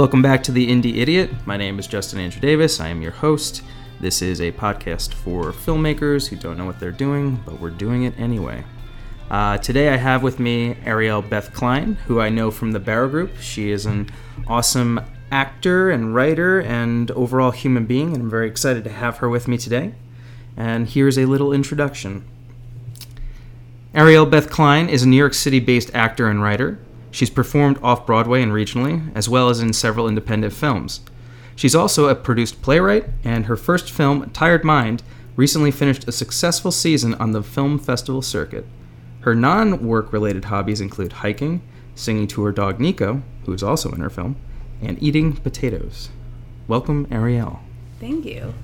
Welcome back to The Indie Idiot. My name is Justin Andrew Davis. I am your host. This is a podcast for filmmakers who don't know what they're doing, but we're doing it anyway. Uh, today I have with me Arielle Beth Klein, who I know from the Barrow Group. She is an awesome actor and writer and overall human being, and I'm very excited to have her with me today. And here's a little introduction. Arielle Beth Klein is a New York City based actor and writer. She's performed off Broadway and regionally, as well as in several independent films. She's also a produced playwright, and her first film, Tired Mind, recently finished a successful season on the film festival circuit. Her non work related hobbies include hiking, singing to her dog Nico, who is also in her film, and eating potatoes. Welcome, Arielle. Thank you.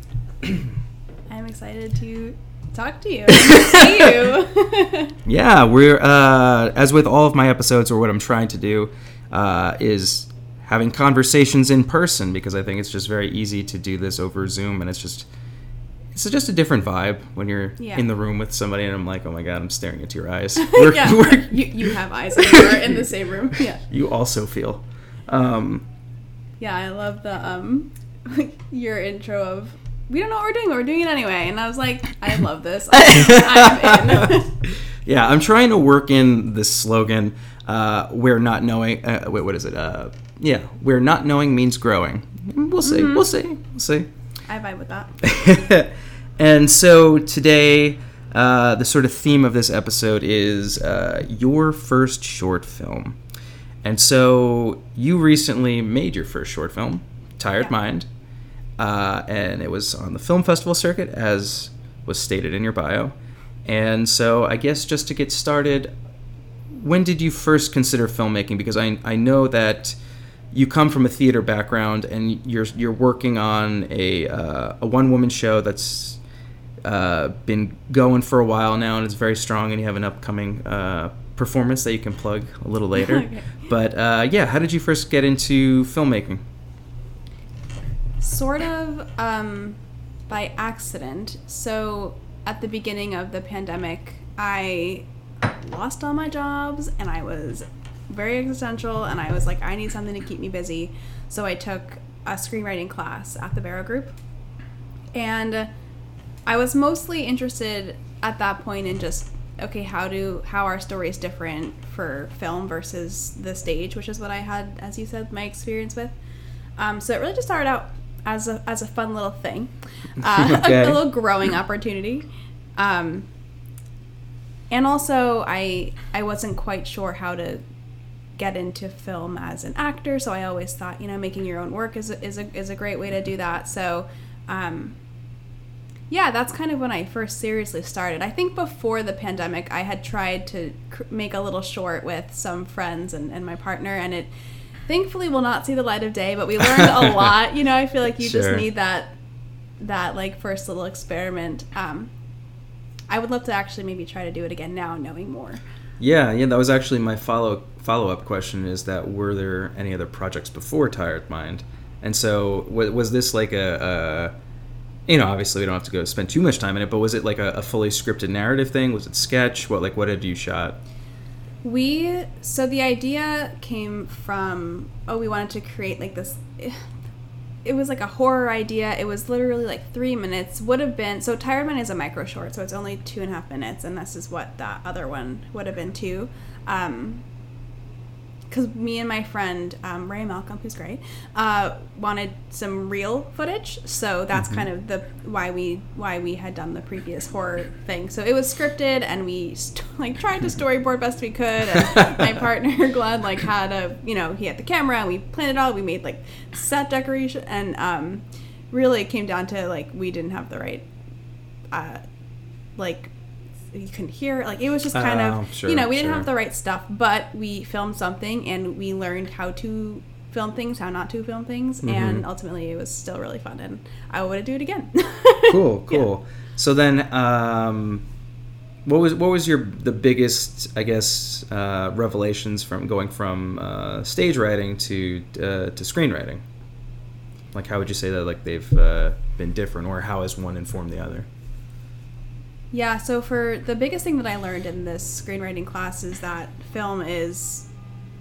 I'm excited to talk to you. see you. Yeah, we're uh, as with all of my episodes, or what I'm trying to do uh, is having conversations in person because I think it's just very easy to do this over Zoom, and it's just it's just a different vibe when you're Yeah. in the room with somebody, and I'm like, oh my god, I'm staring into your eyes. We're- yeah, we're- you, you have eyes are in the same room. Yeah, you also feel. Um, yeah. I love the um your intro of we don't know what we're doing, but we're doing it anyway. And I was like, I love this. I'm, I'm in. yeah, I'm trying to work in this slogan uh, where not knowing. Uh, wait, what is it? Uh, yeah, where not knowing means growing. We'll see. Mm-hmm. We'll see. We'll see. I vibe with that. and so today, uh, the sort of theme of this episode is uh, your first short film. And so you recently made your first short film, Tired Yeah. Mind, uh, and it was on the film festival circuit, as was stated in your bio. And so I guess just to get started, when did you first consider filmmaking? Because I, I know that you come from a theater background and you're you're working on a uh, a one woman show that's uh, been going for a while now and it's very strong and you have an upcoming uh, performance that you can plug a little later. Okay. But uh, yeah, how did you first get into filmmaking? Sort of um, by accident. So at the beginning of the pandemic, I lost all my jobs and I was very existential and I was like, I need something to keep me busy. So I took a screenwriting class at the Barrow Group. And I was mostly interested at that point in just okay, how do how are stories different for film versus the stage, which is what I had, as you said, my experience with. Um, so it really just started out as a as a fun little thing, uh, Okay. a, little growing opportunity. Um, and also, I I wasn't quite sure how to get into film as an actor, so I always thought you know making your own work is a, is a is a great way to do that. So. Um, yeah, that's kind of when I first seriously started. I think before the pandemic, I had tried to cr- make a little short with some friends and, and my partner, and it thankfully will not see the light of day. But we learned a lot. You know, I feel like you Sure. just need that that like first little experiment. Um, I would love to actually maybe try to do it again now, knowing more. Yeah, yeah, that was actually my follow follow up question. Is that were there any other projects before Tired Mind? And so wa- was this like a, a you know, obviously we don't have to go spend too much time in it, but was it like a, a fully scripted narrative thing? Was it sketch? What like what had you shot? We so the idea came from oh we wanted to create like this it was like a horror idea. It was literally like three minutes. Would have been so Tired Mind is a micro short, so it's only two and a half minutes, and this is what that other one would have been too. Um, because me and my friend um, Ray Malcolm, who's great, uh, wanted some real footage. So that's kind of the why we why we had done the previous horror thing. So it was scripted, and we st- like tried to storyboard best we could. And my partner Glenn like had a you know he had the camera, and we planned it all. We made like set decoration, and um, really it came down to like we didn't have the right uh, like you couldn't hear like it was just kind Oh, of sure, you know we didn't sure. have the right stuff but we filmed something and we learned how to film things how not to film things Mm-hmm. and ultimately it was still really fun and i would do it again Cool, cool. So then, um, what was what was your the biggest I guess uh, revelations from going from uh, stage writing to uh, to screenwriting? Like, how would you say that like they've uh, been different, or how has one informed the other? Yeah, so for the biggest thing that I learned in this screenwriting class is that film is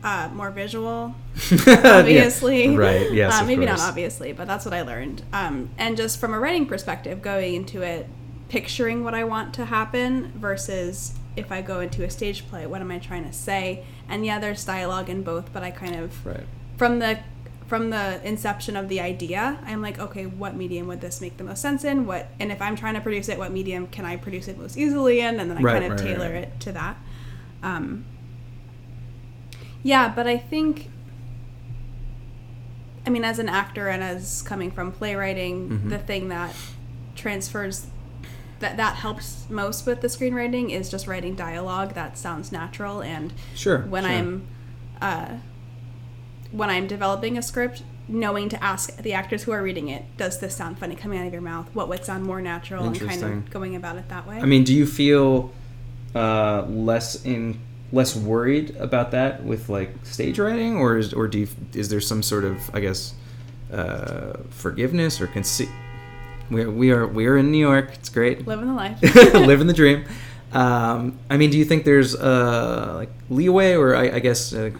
uh, more visual, Yeah. obviously. Right. Yes. Uh, maybe course. not obviously, but that's what I learned. Um, and just from a writing perspective, going into it, picturing what I want to happen versus if I go into a stage play, what am I trying to say? And yeah, there's dialogue in both, but I kind of Right. from the from the inception of the idea, I'm like, okay, what medium would this make the most sense in? What and if I'm trying to produce it, what medium can I produce it most easily in? And then I Right, kind of right, tailor right. it to that. Um, yeah, but I think, I mean, as an actor and as coming from playwriting, Mhm. the thing that transfers that that helps most with the screenwriting is just writing dialogue that sounds natural and Sure. when sure. I'm uh, when I'm developing a script, knowing to ask the actors who are reading it, does this sound funny coming out of your mouth? What would sound more natural? And kind of going about it that way. I mean, do you feel uh, less in less worried about that with like stage writing, or is or do you, is there some sort of I guess uh, forgiveness or conceit? We are, we are we are in New York. It's great. living the life. living the dream. Um, I mean, do you think there's uh, like leeway, or I, I guess, uh,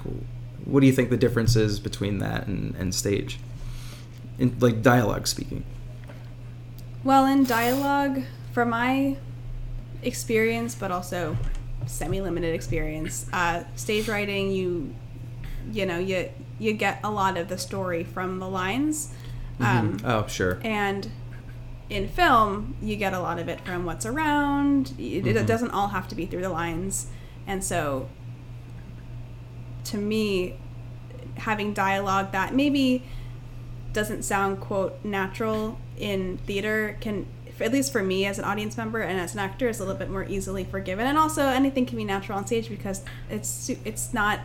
what do you think the difference is between that and, and stage, in like dialogue speaking? Well, in dialogue, from my experience, but also semi-limited experience, uh, stage writing, you, you know, you you get a lot of the story from the lines, um, oh, sure. and in film, you get a lot of it from what's around. It, it Mhm. doesn't all have to be through the lines, and so, to me, having dialogue that maybe doesn't sound quote natural in theater can at least for me as an audience member and as an actor is a little bit more easily forgiven and also anything can be natural on stage because it's it's not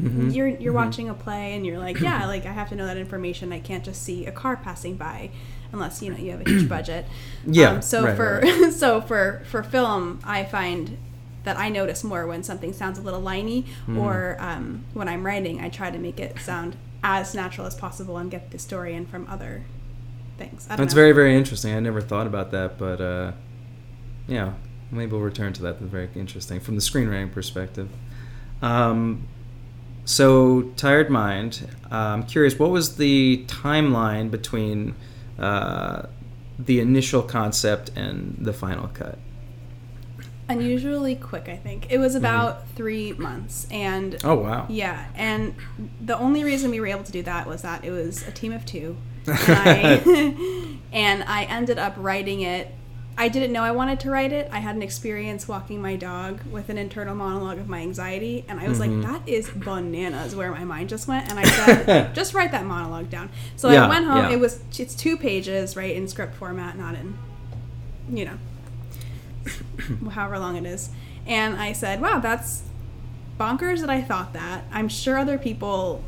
Mhm. you're you're Mhm. watching a play and you're like yeah like I have to know that information I can't just see a car passing by unless you know you have a huge budget Yeah, um, so right, for right, so for for film I find that I notice more when something sounds a little liney Mm. or um, when I'm writing I try to make it sound as natural as possible and get the story in from other things That's know. very very interesting. I never thought about that, but uh, yeah, maybe we'll return to that. That's very interesting from the screenwriting perspective. Um, so, Tired Mind. Uh, I'm curious, what was the timeline between uh, the initial concept and the final cut? Unusually quick i think it was about three months and Mm-hmm. Oh wow! yeah and the only reason we were able to do that was that it was a team of two and I, and I ended up writing it i didn't know i wanted to write it i had an experience walking my dog with an internal monologue of my anxiety and i was Mhm. like that is bananas where my mind just went and i said just write that monologue down so Yeah, i went home yeah. it was it's two pages right in script format not in you know however long it is. And I said, wow, that's bonkers that I thought that. I'm sure other people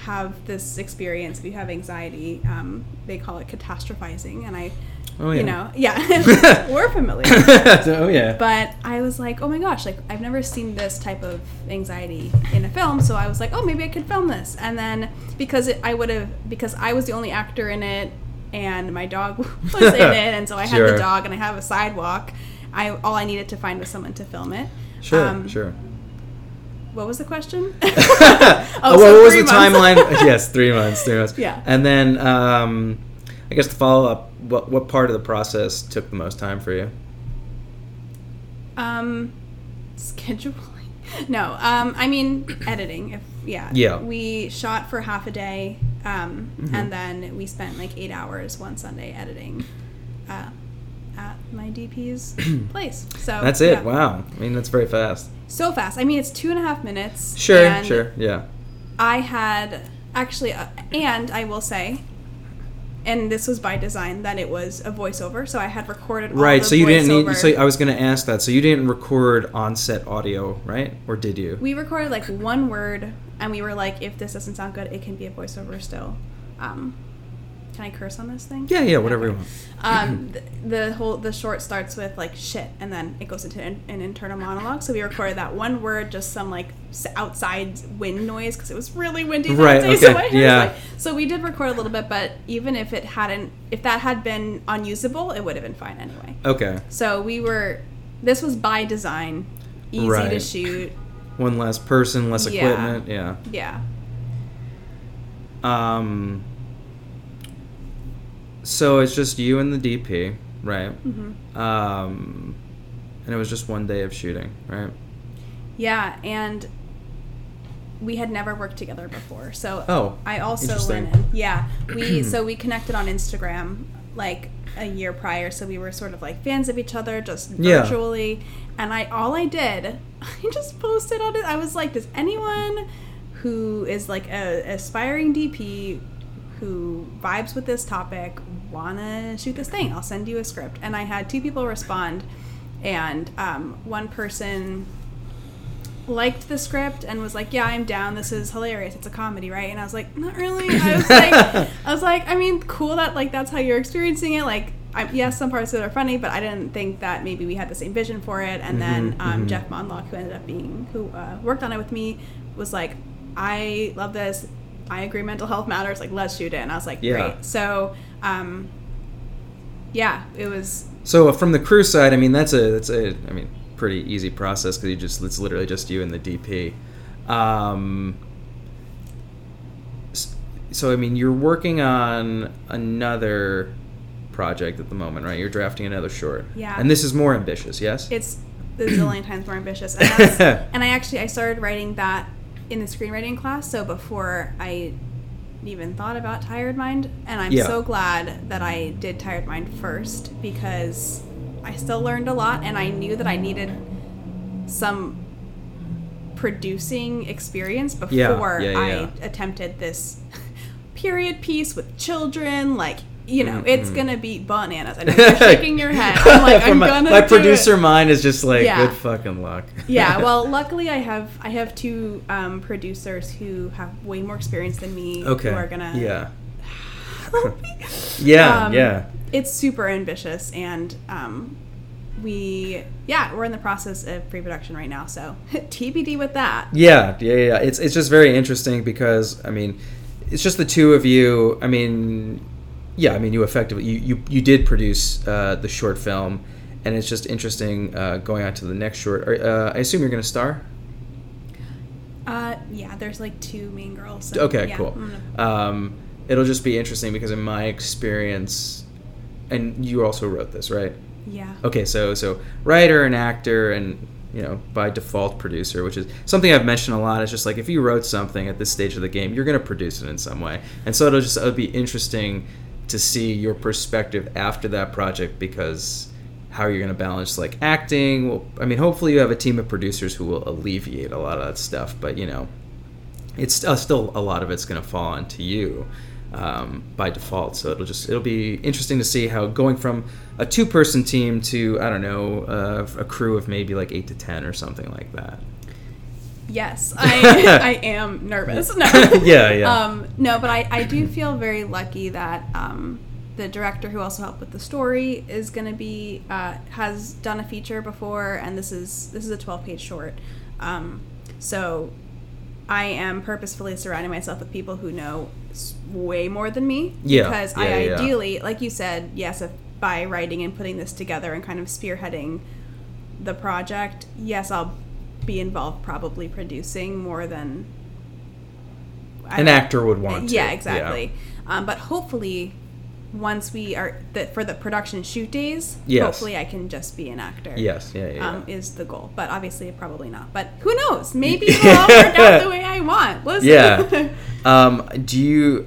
have this experience if you have anxiety. Um, they call it catastrophizing. And I, Oh yeah. you know, yeah, we're familiar. oh yeah. But I was like, oh my gosh, like I've never seen this type of anxiety in a film. So I was like, oh, maybe I could film this. And then because it, I would have, because I was the only actor in it and my dog was in it. And so I had Sure. the dog and I have a sidewalk. I, all I needed to find was someone to film it. sure, Um, sure. What was the question? oh, Oh, so what was the timeline? yes, three months. Three months. Yeah. And then, um, I guess the follow up. What what part of the process took the most time for you? Um, scheduling. No, um, I mean editing. If yeah, Yeah. We shot for half a day, um, Mhm. and then we spent like eight hours one Sunday editing, uh, at my DP's place. So That's it. yeah. Wow. I mean, that's very fast. So fast. I mean, it's two and a half minutes. Sure. Sure. Yeah. I had actually, uh, and I will say. And this was by design that it was a voiceover, so I had recorded all Right. So you didn't need. So I was going to ask that. So you didn't record on set audio, right? Or did you? We recorded like one word, and we were like, if this doesn't sound good, it can be a voiceover still. Um, can I curse on this thing? yeah. Yeah. Whatever you want. Um, the, the whole the short starts with like shit, and then it goes into an, an internal monologue. So we recorded that one word, just some like outside wind noise because it was really windy that Right, day. So, okay, hair was yeah. like- so we did record a little bit, but even if it hadn't, if that had been unusable, it would have been fine anyway. Okay. So we were. This was by design, easy to shoot. one less person, less Yeah. equipment. Yeah. Yeah. Um. So it's just you and the DP, right? hmm Um, and it was just one day of shooting, right? Yeah, and we had never worked together before. So Oh, I also went in. Yeah, we so we connected on Instagram like a year prior, so we were sort of like fans of each other just Yeah. virtually. And I all I did, I just posted on it. I was like, does anyone who is like a aspiring DP who vibes with this topic wanna shoot this thing? I'll send you a script. And I had two people respond, and um, one person liked the script and was like, "Yeah, I'm down. This is hilarious. It's a comedy, right?" And I was like, "Not really." I was like, "I was like, I mean, cool that like that's how you're experiencing it. Like, I, yes, some parts of it are funny, but I didn't think that maybe we had the same vision for it." And then Mhm, um, mhm. Jeff Monlock, who ended up being who uh, worked on it with me, was like, "I love this. I agree. Mental health matters. Like, let's shoot it." And I was like, Yeah. "Great." So, um, yeah, it was So uh, from the crew side, I mean that's a that's a I mean pretty easy process because you just it's literally just you and the DP. Um, so I mean you're working on another project at the moment, right? You're drafting another short. Yeah. And this is more ambitious, yes? it's a zillion times more ambitious. And, and I actually I started writing that in the screenwriting class, so before I even thought about Tired Mind, and I'm Yeah. so glad that I did Tired Mind first because I still learned a lot, and I knew that I needed some producing experience before Yeah, yeah, I attempted this period piece with children, like. You know, Mhm, it's mhm. gonna be bananas. I know you're shaking your head. I'm like, I'm my, gonna my producer it. mind is just like Yeah. good fucking luck. yeah well luckily i have i have two um, producers who have way more experience than me okay. who are gonna Yeah. Yeah, Um, yeah. it's super ambitious and um, we yeah we're in the process of pre-production right now so tbd with that Yeah, yeah, yeah. It's it's just very interesting because I mean, it's just the two of you. I mean, yeah, I mean, you effectively you you, you did produce uh, the short film, and it's just interesting uh, going on to the next short. Are- Uh, I assume you're going to star. uh, yeah there's like two main girls so, Okay, yeah, cool. Gonna- Um, it'll just be interesting because in my experience, and you also wrote this, right? yeah Okay, so so writer and actor and you know by default producer, which is something I've mentioned a lot. It's just like if you wrote something at this stage of the game, you're going to produce it in some way, and so it'll just it'll be interesting to see your perspective after that project because how you're going to balance like acting. Well, I mean, hopefully you have a team of producers who will alleviate a lot of that stuff, but you know, it's uh, still a lot of it's going to fall onto you um, by default. So it'll just it'll be interesting to see how going from a two person team to I don't know uh, a crew of maybe like eight to ten or something like that. Yes, I I am nervous. No. Yeah, yeah. Um, no, but I, I do feel very lucky that um, the director who also helped with the story is going to be uh, has done a feature before, and this is this is a twelve page short. Um, so I am purposefully surrounding myself with people who know way more than me. Yeah, Because yeah, I yeah. ideally, like you said, yes, if by writing and putting this together and kind of spearheading the project, yes, I'll be involved probably producing more than I An actor would want to. Yeah, exactly. Um, but hopefully, once we are the, for the production shoot days, Yes. hopefully I can just be an actor. Yes, yeah, yeah. Um, yeah. is the goal, but obviously probably not. But who knows? Maybe it'll all work out the way I want. Listen. Yeah. Um, do you?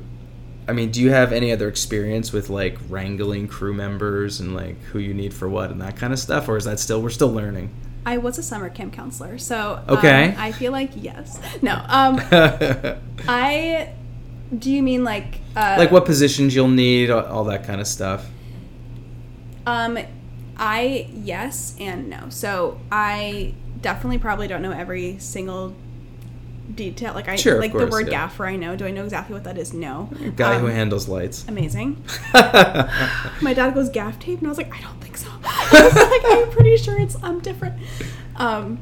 I mean, do you have any other experience with like wrangling crew members and like who you need for what and that kind of stuff, or is that still we're still learning? I was a summer camp counselor, so um, I feel like yes. No. Um, I. Do you mean like uh, like what positions you'll need, all, that kind of stuff. Um, I yes and no. So I definitely probably don't know every single detail. Like I Sure, like course, the word yeah. gaffer. I know. Do I know exactly what that is? No. Guy who Um, handles lights. Amazing. My dad goes gaff tape, and I was like, I don't think so. I was like, I'm pretty sure it's I'm different. Um,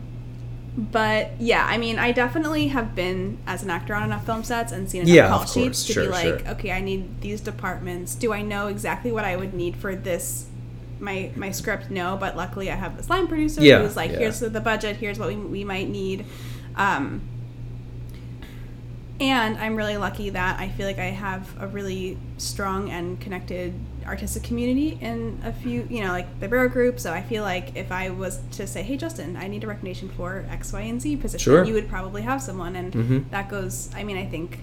but yeah, I mean, I definitely have been as an actor on enough film sets and seen enough Yeah, call sheets to Sure, be like, sure. okay, I need these departments. Do I know exactly what I would need for this? My my script, no, but luckily I have this line producer Yeah, who's like, yeah. here's the, the budget, here's what we, we might need. Um, and I'm really lucky that I feel like I have a really strong and connected artistic community in a few, you know, like the Barrow group. So I feel like if I was to say, hey, Justin, I need a recommendation for X, Y, and Z position, Sure. you would probably have someone. And Mhm. that goes, I mean, I think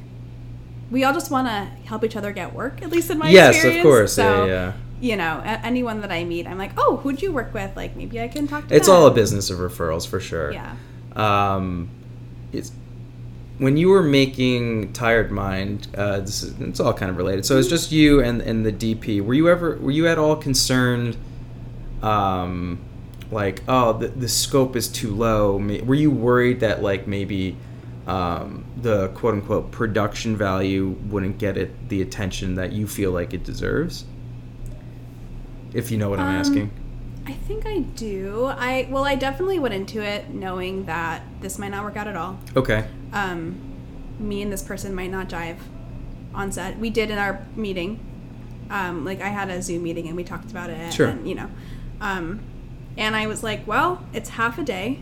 we all just want to help each other get work, at least in my yes, experience. of course. So, yeah, yeah. you know, anyone that I meet, I'm like, oh, who'd you work with? Like, maybe I can talk to It's them. all a business of referrals for sure. Yeah. Um, it's when you were making Tired Mind. Uh, this is, it's all kind of related. So it's just you and and the DP. Were you ever were you at all concerned? Um, like oh the the scope is too low. Were you worried that like maybe um, the quote unquote production value wouldn't get it the attention that you feel like it deserves? If you know what I'm Um, asking. I think I do. I well, I definitely went into it knowing that this might not work out at all. Okay. Um, me and this person might not jive on set. We did in our meeting. Um, like I had a Zoom meeting and we talked about it. Sure. And, you know, um, and I was like, well, it's half a day,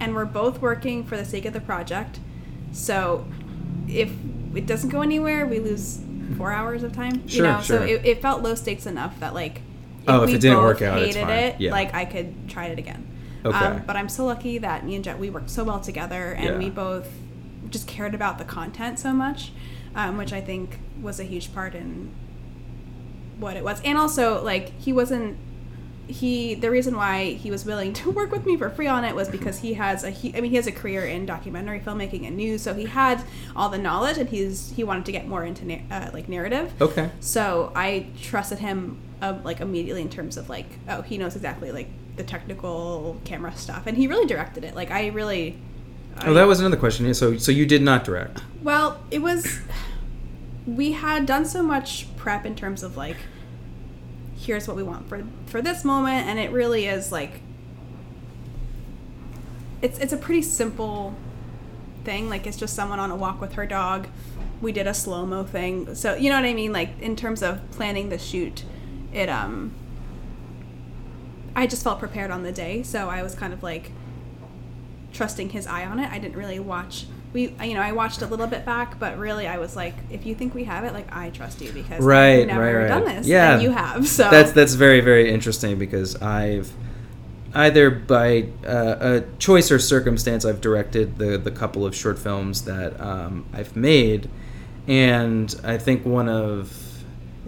and we're both working for the sake of the project. So if it doesn't go anywhere, we lose four hours of time. Sure, you know, sure. so it, it felt low stakes enough that like. Oh, if it didn't work out, it's hated fine. it. Yeah. Like I could try it again. Okay. Um, but I'm so lucky that me and Jet we worked so well together, and Yeah. we both just cared about the content so much, um, which I think was a huge part in what it was. And also, like he wasn't. He the reason why he was willing to work with me for free on it was because he has a he, I mean he has a career in documentary filmmaking and news, so he had all the knowledge and he's he wanted to get more into na- uh, like narrative. Okay. So I trusted him uh, like immediately in terms of like oh he knows exactly like the technical camera stuff. And he really directed it. Like I really Oh, that was another question. Yeah, So, so you did not direct. well it was we had done so much prep in terms of like here's what we want for for this moment and it really is like it's it's a pretty simple thing. Like it's just someone on a walk with her dog. We did a slow mo thing. So you know what i mean? Like in terms of planning the shoot it um i just felt prepared on the day so i was kind of like trusting his eye on it i didn't really watch we you know i watched a little bit back but really i was like if you think we have it like i trust you because Right, i've never right, right. done this Yeah. and you have so That's that's very very interesting because I've either by uh, a choice or circumstance I've directed the the couple of short films that um, I've made, and I think one of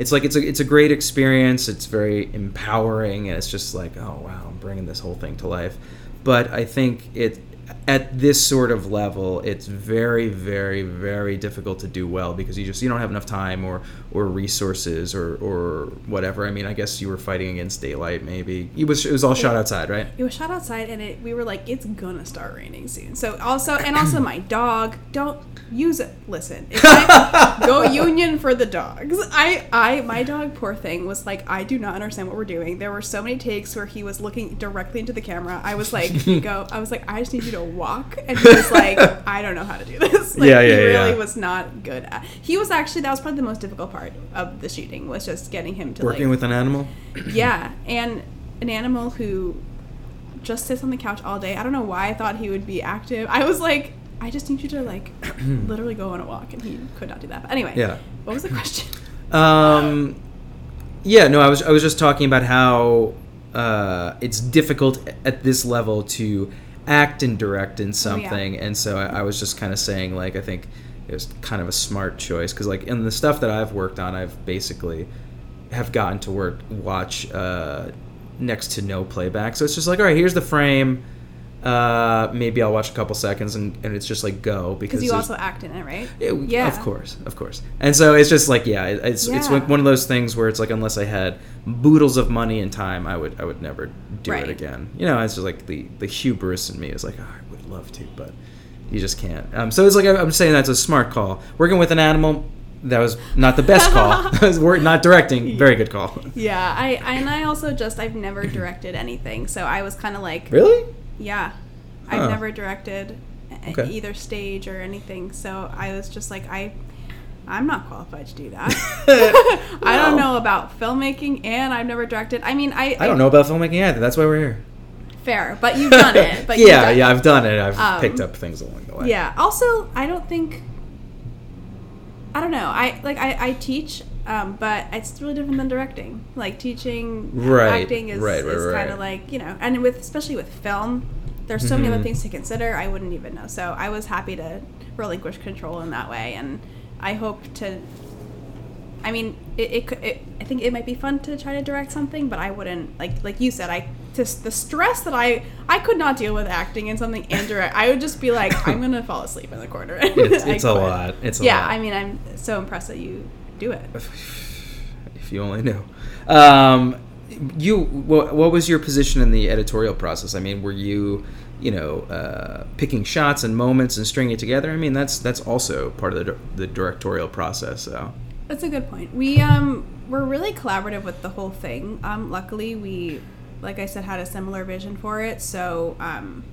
it's like it's a it's a great experience. It's very empowering, and it's just like oh wow, I'm bringing this whole thing to life. But I think it at this sort of level, it's very, very, very difficult to do well because you just you don't have enough time or or resources or or whatever. I mean, I guess you were fighting against daylight. Maybe it was it was all shot outside, right? it was shot outside and it we were like it's gonna start raining soon so also and also my dog don't use it listen if I, go union for the dogs i i my dog poor thing was like i do not understand what we're doing there were so many takes where he was looking directly into the camera i was like go i was like i just need you to walk and he was like i don't know how to do this like Yeah, he yeah, really yeah. was not good at he was actually that was probably the most difficult part of the shooting was just getting him to Working like with an animal. yeah, and an animal who just sits on the couch all day. I don't know why I thought he would be active. I was like, I just need you to like literally go on a walk, and he could not do that. But anyway, Yeah. What was the question? Um, yeah, no, I was I was just talking about how uh, it's difficult at this level to act and direct in something, and so I, I was just kind of saying like I think it was kind of a smart choice because like in the stuff that I've worked on, I've basically have gotten to work watch uh, next to no playback, so it's just like all right, here's the frame. Uh, maybe I'll watch a couple seconds and, and it's just like go because you also act in it, right? it- Yeah. Of course, of course. And so it's just like yeah, it- it's it's Yeah. like one of those things where it's like unless I had boodles of money and time, I would I would never do Right. it again. You know, it's just like the the hubris in me is like oh, I would love to, but you just can't. Um, so it's like I'm saying that's a smart call. Working with an animal. That was not the best call. We're not directing. Very good call. Yeah, I and I also just I've never directed anything, so I was kind of like, Really? yeah, I've never directed Okay. either stage or anything, so I was just like, I, I'm not qualified to do that. I don't know about filmmaking, and I've never directed. I mean, I I don't know about filmmaking either. That's why we're here. Fair, but you've done it. But yeah, done yeah, it. I've done it. I've Um, picked up things along the way. Yeah. Also, I don't think. I don't know. I like I, I teach, um, but it's really different than directing. Like teaching, Right, acting is, right, right, is kind of like you know, and with especially with film, there's so many Mhm. other things to consider. I wouldn't even know. So I was happy to relinquish control in that way, and I hope to. I mean, it, it, it. I think it might be fun to try to direct something, but I wouldn't like like you said. I the stress that I I could not deal with acting in something and direct. I would just be like, I'm gonna fall asleep in the corner. It's, it's a lot. It's a lot. yeah, lot. I mean, I'm so impressed that you do it. if you only knew. Um, you, what, what was your position in the editorial process? I mean, were you, you know, uh, picking shots and moments and stringing it together? I mean, that's that's also part of the, the directorial process. So, That's a good point. We um were really collaborative with the whole thing. Um, luckily, we, like I said, had a similar vision for it. So um,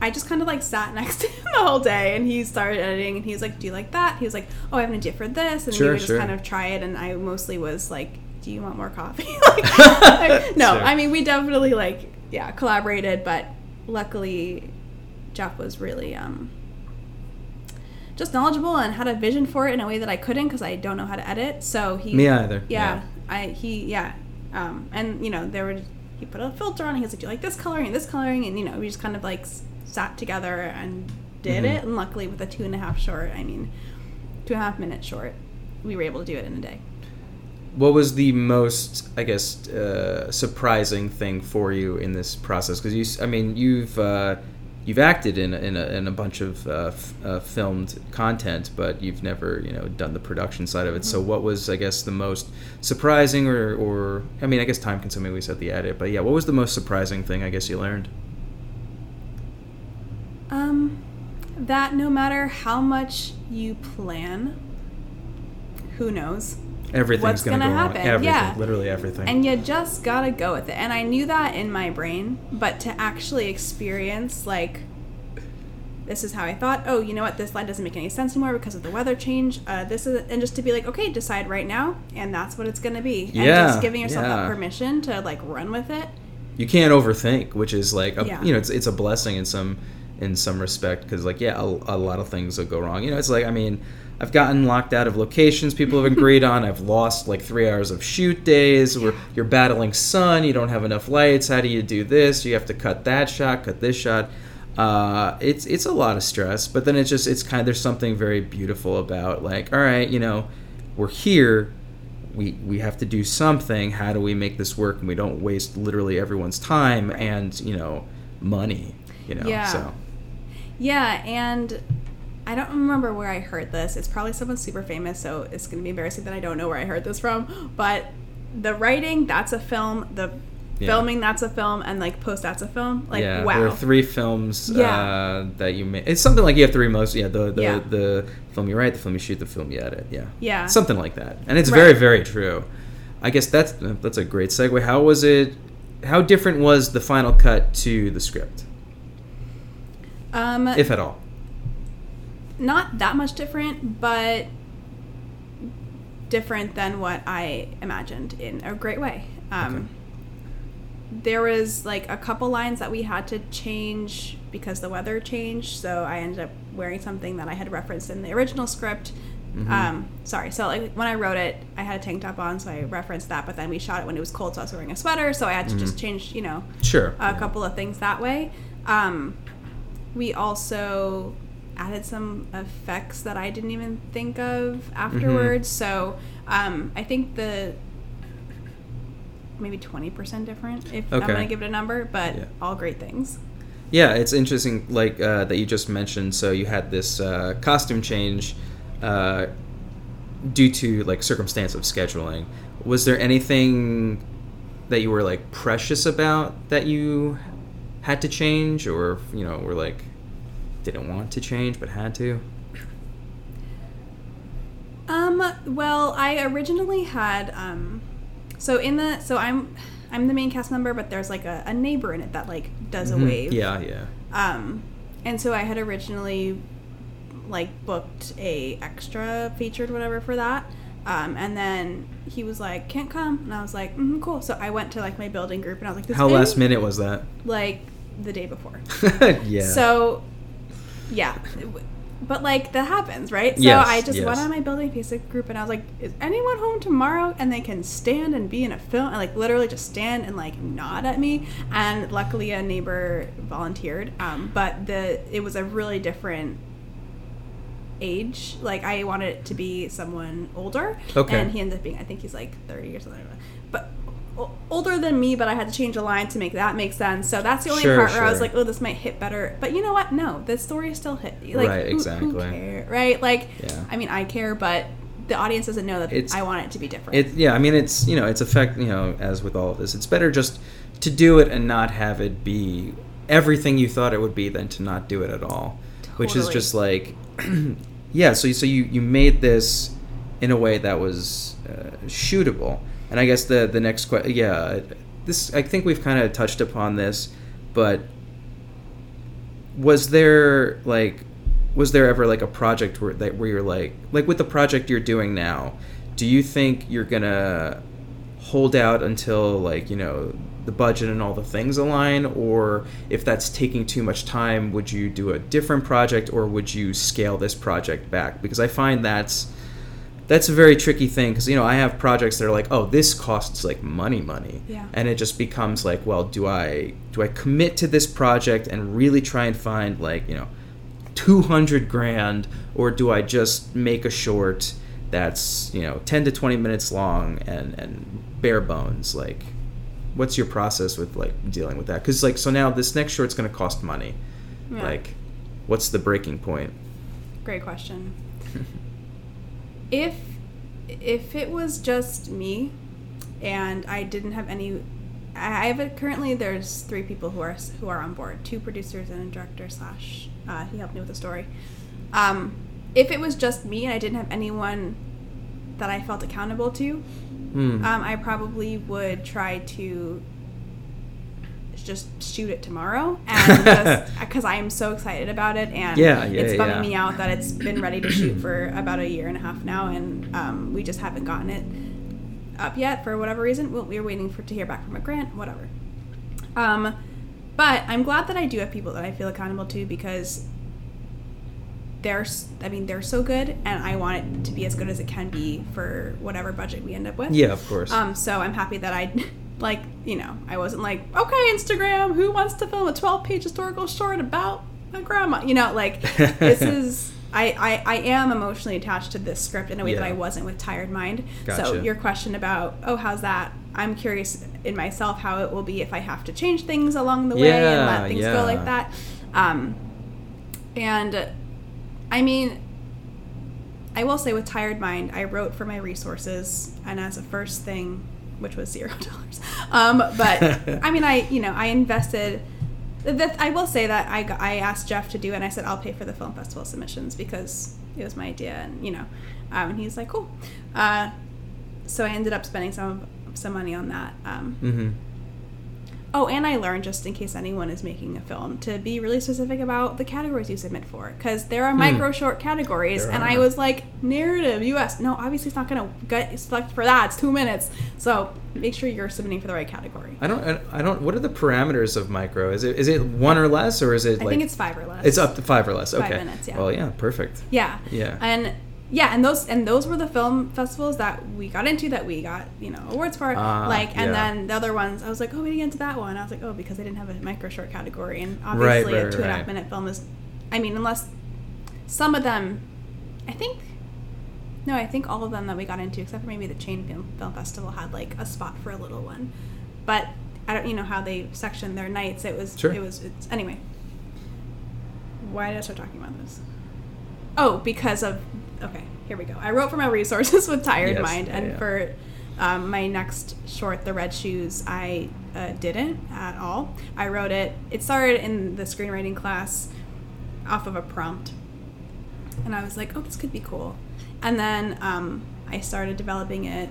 I just kind of like sat next to him the whole day, and he started editing, and he was like, "Do you like that?" He was like, "Oh, I have an idea for this," and Sure, we would just kind of try it. And I mostly was like, "Do you want more coffee?" like, like, no, Sure. I mean we definitely like yeah collaborated, but luckily Jeff was really um just knowledgeable and had a vision for it in a way that I couldn't because I don't know how to edit. So he Me either, Yeah, yeah. I he yeah, um, and you know there were he put a filter on. He was like, "Do you like this coloring and this coloring?" And you know we just kind of like s- sat together and did Mhm. it. And luckily with a two and a half short, I mean, two and a half minute short, we were able to do it in a day. what was the most, I guess, uh, surprising thing for you in this process? Because you, I mean, you've uh, you've acted in a, in a, in a bunch of uh, f- uh, filmed content, but you've never, you know, done the production side of it. So, what was, I guess, the most surprising, or, or I mean, I guess time consuming. We said the edit, but yeah, what was the most surprising thing? I guess you learned. Um, that no matter how much you plan, who knows? Everything's gonna, gonna go happen, wrong. Everything, yeah. literally everything. And you just gotta go with it. And I knew that in my brain, but to actually experience, like, this is how I thought. Oh, you know what? This line doesn't make any sense anymore because of the weather change. Uh, this is, and just to be like, okay, decide right now, and that's what it's gonna be. And Yeah, just giving yourself yeah. that permission to like run with it. you can't overthink, which is like a, Yeah. you know it's it's a blessing in some in some respect because like yeah a, a lot of things will go wrong. You know it's like I mean I've gotten locked out of locations people have agreed on. I've lost like three hours of shoot days where you're battling sun. You don't have enough lights. How do you do this? You have to cut that shot, cut this shot. Uh, it's it's a lot of stress, but then it's just it's kind of there's something very beautiful about like all right, you know, we're here we we have to do something how do we make this work and we don't waste literally everyone's time and you know money you know Yeah. so Yeah, and I don't remember where I heard this. It's probably someone super famous, so it's going to be embarrassing that I don't know where I heard this from. But the writing, that's a film. The Yeah. filming, that's a film, and like post, that's a film. Like yeah wow. there are three films Yeah. uh, that you make it's something like you have three most yeah the the, Yeah. the film you write the film you shoot the film you edit yeah Yeah. something like that and it's Right. very very true i guess that's that's a great segue how was it how different was the final cut to the script um, if at all not that much different, but different than what I imagined in a great way. Um, Okay. There was like a couple lines that we had to change because the weather changed, so I ended up wearing something that I had referenced in the original script. Mhm. Um, sorry, so like when I wrote it, I had a tank top on, so I referenced that. But then we shot it when it was cold, so I was wearing a sweater, so I had to just Mhm. change, you know, sure a couple of things that way. Um, we also added some effects that I didn't even think of afterwards. So um, I think the maybe 20% different if I'm going to give it a number, but Yeah. all great things. Yeah, it's interesting, like uh, that you just mentioned. So you had this uh, costume change uh, due to like circumstance of scheduling. Was there anything that you were like precious about that you had to change, or you know, were like didn't want to change but had to? Um, well, I originally had um so in the so I'm I'm the main cast member, but there's like a, a neighbor in it that like does Mhm. a wave. Yeah, yeah. Um, and so I had originally like booked a extra featured whatever for that. Um, and then he was like, "Can't come," and I was like, mm-hmm, "Cool." So I went to like my building group, and I was like, "This How last minute was that? Like the day before. yeah. So, yeah. But like that happens, right? So Yes, I just went on my building Facebook group and I was like, "Is anyone home tomorrow?" And they can stand and be in a film and like literally just stand and like nod at me. And luckily, a neighbor volunteered. Um, but the it was a really different age. Like I wanted it to be someone older. Okay. And he ended up being, I think he's like thirty or something. But older than me, but I had to change a line to make that make sense. So that's the only Sure, part where I was like, oh, this might hit better. But you know what? No, the story still hit. Like, Right, who- Who, exactly. care, right? Like, Yeah. I mean, I care, but the audience doesn't know that It's- I want it to be different. It yeah, I mean it's you know it's effect you know as with all of this, it's better just to do it and not have it be everything you thought it would be than to not do it at all, which is just like yeah. So you- so you you made this in a way that was uh, shootable, and I guess the the next question yeah this I think we've kind of touched upon this, but was there like was there ever like a project where that where you're like like with the project you're doing now do you think you're gonna hold out until like you know the budget and all the things align? Or if that's taking too much time would you do a different project or would you scale this project back? Because i find that's that's a very tricky thing because you know i have projects that are like oh this costs like money money Yeah. and it just becomes like well do i do i commit to this project and really try and find like you know 200 grand or do i just make a short that's you know 10 to 20 minutes long and and bare bones like what's your process with like dealing with that because like so now this next short's going to cost money Yeah. like what's the breaking point Great question. if if it was just me and I didn't have any I have a, currently there's three people who are who are on board, two producers and a director slash uh, he helped me with the story. Um, if it was just me and I didn't have anyone that I felt accountable to, Hmm. um, I probably would try to just shoot it tomorrow and just because I am so excited about it and Yeah, yeah, it's bumming yeah. me out that it's been ready to shoot for about a year and a half now and um, we just haven't gotten it up yet for whatever reason. Well, we were waiting for to hear back from a grant, whatever. Um, but I'm glad that I do have people that I feel accountable to because they're I mean they're so good and I want it to be as good as it can be for whatever budget we end up with. yeah of course Um, so I'm happy that I, like, you know, I wasn't like, okay, Instagram, who wants to film a 12 page historical short about a grandma? You know, like, this is, I, I, I am emotionally attached to this script in a way that I wasn't with Tired Mind. So your question about, oh, how's that? I'm curious in myself how it will be if I have to change things along the way and let things yeah. go like that. Um, and I mean, I will say with Tired Mind, I wrote for my resources, and as a first thing, which was zero dollars. Um, but I mean, I you know I invested. That I will say that I got, I asked Jeff to do, it and I said I'll pay for the film festival submissions because it was my idea, and you know, um, and he's like cool. Uh, so I ended up spending some some money on that. Um, mm-hmm. Oh, and I learned just in case anyone is making a film to be really specific about the categories you submit for because there are micro short categories, Hmm. There and are. I was like narrative U.S. No, obviously it's not going to get select for that. It's two minutes, so make sure you're submitting for the right category. I don't. I- don't. What are the parameters of micro? Is it is it one or less, or is it like. I like think it's five or less. it's up to five or less? Okay. Five minutes, yeah. Well, yeah, perfect. Yeah. Yeah. And yeah, and those and those were the film festivals that we got into that we got you know awards for. Ah, like, and yeah. then the other ones, I was like, oh, we didn't get into that one. I was like, oh, because they didn't have a micro short category, and obviously right, a two and a half right. minute film is, I mean, unless some of them, I think. No, I think all of them that we got into, except for maybe the Chain Film, Film Festival, had like a spot for a little one. But I don't, you know, how they section their nights. It was, Sure. it was, it's, anyway. Why did I start talking about this? Oh, because of okay, here we go. I wrote for my resources with Tired Yes, Mind, yeah, and yeah. for um, my next short, The Red Shoes, I uh, didn't at all. I wrote it. It started in the screenwriting class, off of a prompt, and I was like, oh, this could be cool. And then um, I started developing it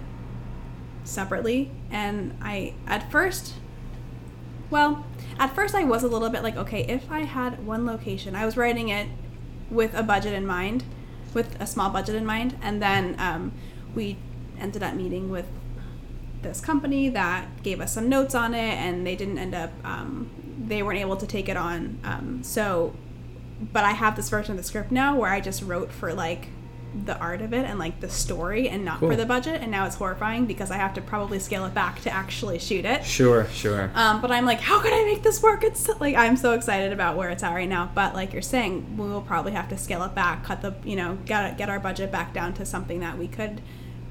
separately, and I at first well, at first I was a little bit like, okay, if I had one location, I was writing it with a budget in mind, with a small budget in mind, and then um, we ended up meeting with this company that gave us some notes on it, and they didn't end up um, they weren't able to take it on. Um, so, but I have this version of the script now where I just wrote for like the art of it and like the story and not Cool. for the budget. And now it's horrifying because I have to probably scale it back to actually shoot it. Sure, sure. Um, but I'm like, how could I make this work? It's so- like I'm so excited about where it's at right now. But like you're saying, we will probably have to scale it back, cut the you know get get our budget back down to something that we could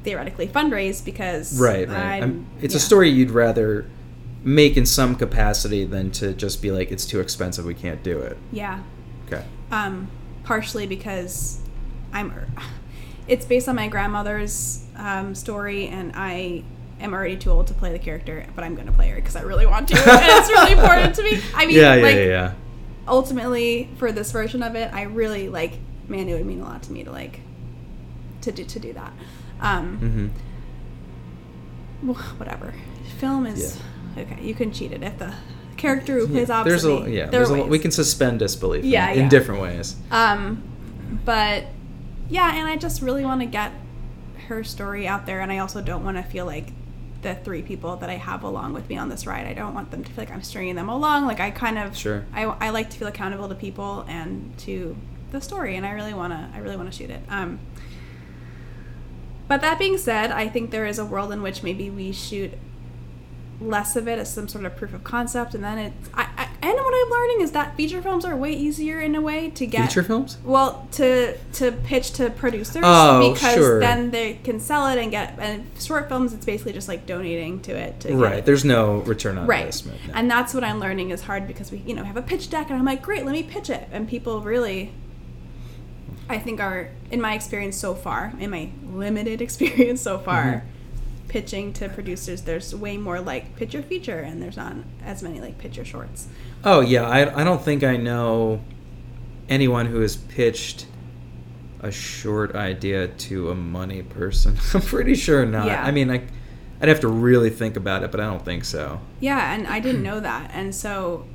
theoretically fundraise because right, right. I'm- I'm- it's a story you'd rather make in some capacity than to just be like, it's too expensive, we can't do it. Yeah, Okay. um, partially because I'm. It's based on my grandmother's um, story, and I am already too old to play the character, but I'm going to play her because I really want to, and it's really important to me. I mean, Yeah, yeah, like yeah, yeah. ultimately for this version of it, I really like. Man, it would mean a lot to me to like to do to do that. Um, hmm whatever. Film is okay. You can cheat it if the character who plays opposite there's a me. yeah. there There's a, we can suspend disbelief. in- Yeah, in, different ways. Um, but yeah, and I just really want to get her story out there, and I also don't want to feel like the three people that I have along with me on this ride. I don't want them to feel like I'm stringing them along. Like I kind of Sure. I, I like to feel accountable to people and to the story, and I really want to I really want to shoot it. Um. But that being said, I think there is a world in which maybe we shoot less of it as some sort of proof of concept, and then it's. I, I and what I'm learning is that feature films are way easier in a way to get Feature films? well, to to pitch to producers Oh, because sure. then they can sell it and get and short films. It's basically just like donating to it. To Right. it. There's no return on right, investment. no. and that's what I'm learning is hard because we you know have a pitch deck and I'm like, great, let me pitch it, and people really. I think are in my experience so far, in my limited experience so far, Mm-hmm. pitching to producers, there's way more like pitch your feature, and there's not as many like pitch your shorts. Oh yeah, I, I don't think I know anyone who has pitched a short idea to a money person. I'm pretty sure not. Yeah. I mean, I, I'd have to really think about it, but I don't think so. Yeah, and I didn't know that, and so,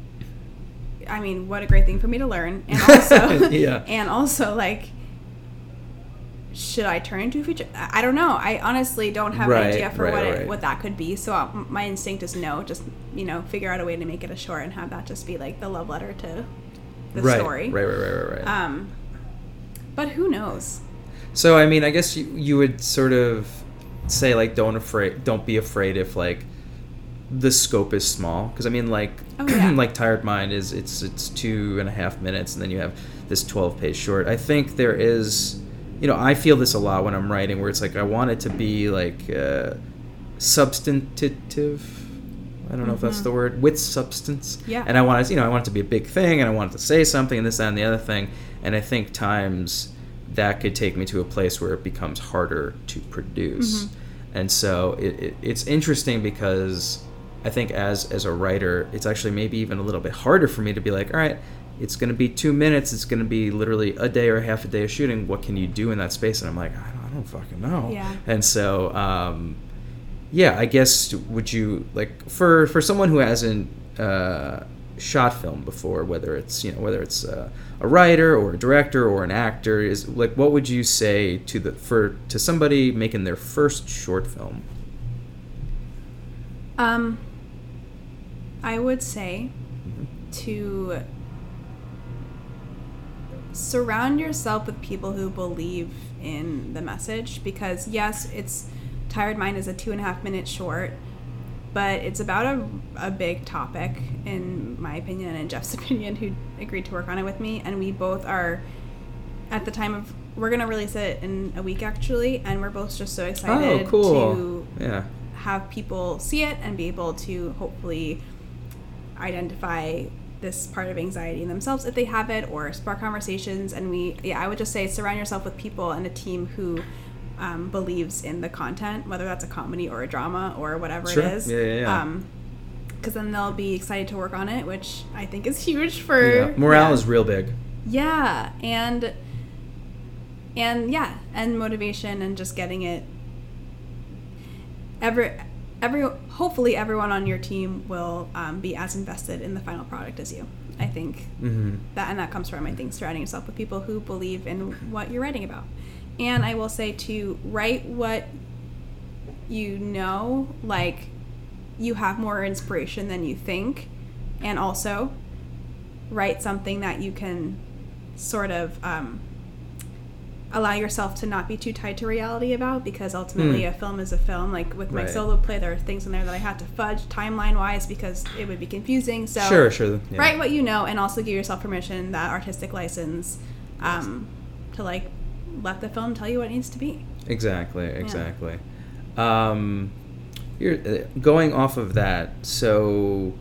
I mean, what a great thing for me to learn, and also, Yeah. and also like, should I turn into a feature? I don't know. I honestly don't have Right, an idea for right, what right. it, what that could be. So uh, my instinct is no. Just you know, figure out a way to make it a short and have that just be like the love letter to the story. Right, right, right, right, right. Um, but who knows? So I mean, I guess you, you would sort of say like don't afraid don't be afraid if like the scope is small because I mean like Oh, yeah. like Tired Mind is it's it's two and a half minutes and then you have this twelve page short. I think there is you know I feel this a lot when I'm writing where it's like I want it to be like uh, substantive. I don't know if that's Mhm. the word with substance. Yeah. And I want it, you know, I want it to be a big thing, and I want it to say something, and this, that, and the other thing. And I think times that could take me to a place where it becomes harder to produce. Mhm. And so it, it, it's interesting because I think as as a writer, it's actually maybe even a little bit harder for me to be like, all right, it's going to be two minutes. It's going to be literally a day or half a day of shooting. What can you do in that space? And I'm like, I don't, I don't fucking know. Yeah. And so, um, yeah, I guess would you like for for someone who hasn't uh, shot film before, whether it's you know whether it's uh, a writer or a director or an actor, is like what would you say to the for to somebody making their first short film? Um, I would say to surround yourself with people who believe in the message because yes it's tired mind is a two and a half minute short but it's about a, a big topic in my opinion and jeff's opinion who agreed to work on it with me and we both are at the time of we're going to release it in a week actually and we're both just so oh, excited oh, cool. to yeah. have people see it and be able to hopefully identify this part of anxiety in themselves if they have it or spark conversations and we yeah i would just say surround yourself with people and a team who um, believes in the content whether that's a comedy or a drama or whatever Sure. it is Yeah, yeah, yeah. um because then they'll be excited to work on it which i think is huge for yeah. Morale yeah. is real big. Yeah, and and yeah, and motivation and just getting it. Every every hopefully everyone on your team will um, be as invested in the final product as you. I think hmm that and that comes from I think surrounding yourself with people who believe in what you're writing about. And I will say to write what you know, like you have more inspiration than you think, and also write something that you can sort of um, allow yourself to not be too tied to reality about because ultimately Hmm. a film is a film like with my Right. solo play there are things in there that i had to fudge timeline wise because it would be confusing so sure, sure. yeah. write what you know and also give yourself permission that artistic license um, to like let the film tell you what it needs to be Exactly, exactly. Um, you're uh, going off of that. So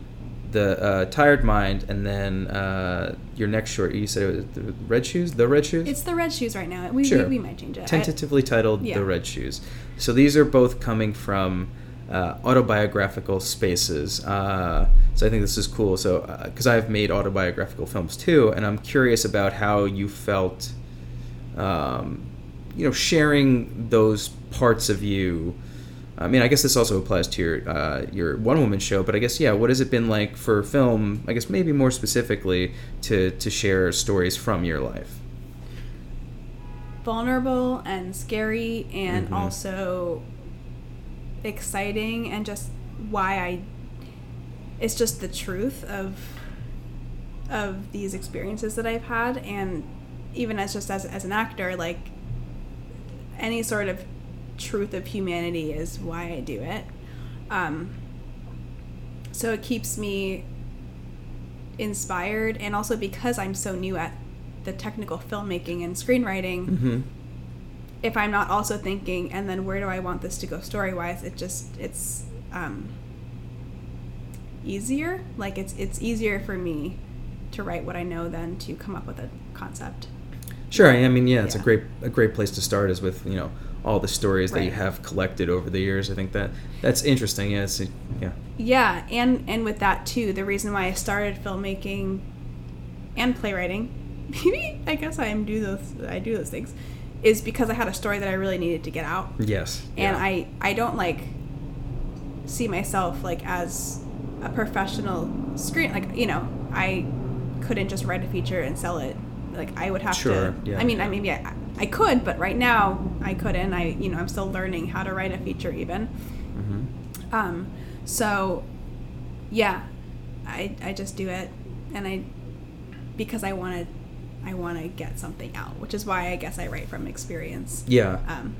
the uh, tired mind, and then uh, your next short. You said it was the red shoes. The red shoes. it's the red shoes right now we, Sure. we, we might change it tentatively titled yeah. The Red Shoes. So these are both coming from uh, autobiographical spaces. Uh, so I think this is cool. So, because I've made autobiographical films too, and I'm curious about how you felt, um, you know, sharing those parts of you. I mean, I guess this also applies to your uh, your one woman show, but I guess yeah, what has it been like for film? I guess maybe more specifically to to share stories from your life. vulnerable and scary and Mhm. also exciting and just why I it's just the truth of of these experiences that I've had and even as just as, as an actor like any sort of truth of humanity is why I do it um, so it keeps me inspired and also because I'm so new at the technical filmmaking and screenwriting Mm-hmm. if I'm not also thinking, and then where do I want this to go story wise? It just it's um, easier. Like it's it's easier for me to write what I know than to come up with a concept. Sure. I mean, yeah, it's a great a great place to start is with you know all the stories that you have collected over the years. I think that that's interesting. Yeah, it's, yeah, Yeah, and and with that too, the reason why I started filmmaking and playwriting, maybe I guess I am do those I do those things, is because I had a story that I really needed to get out. yes, and yeah. I I don't like see myself like as a professional screen like you know I couldn't just write a feature and sell it like I would have Sure, to yeah, I mean I maybe I, I could but right now I couldn't I you know I'm still learning how to write a feature even Mhm. um so yeah I I just do it and I because I want to I want to get something out which is why I guess I write from experience yeah, um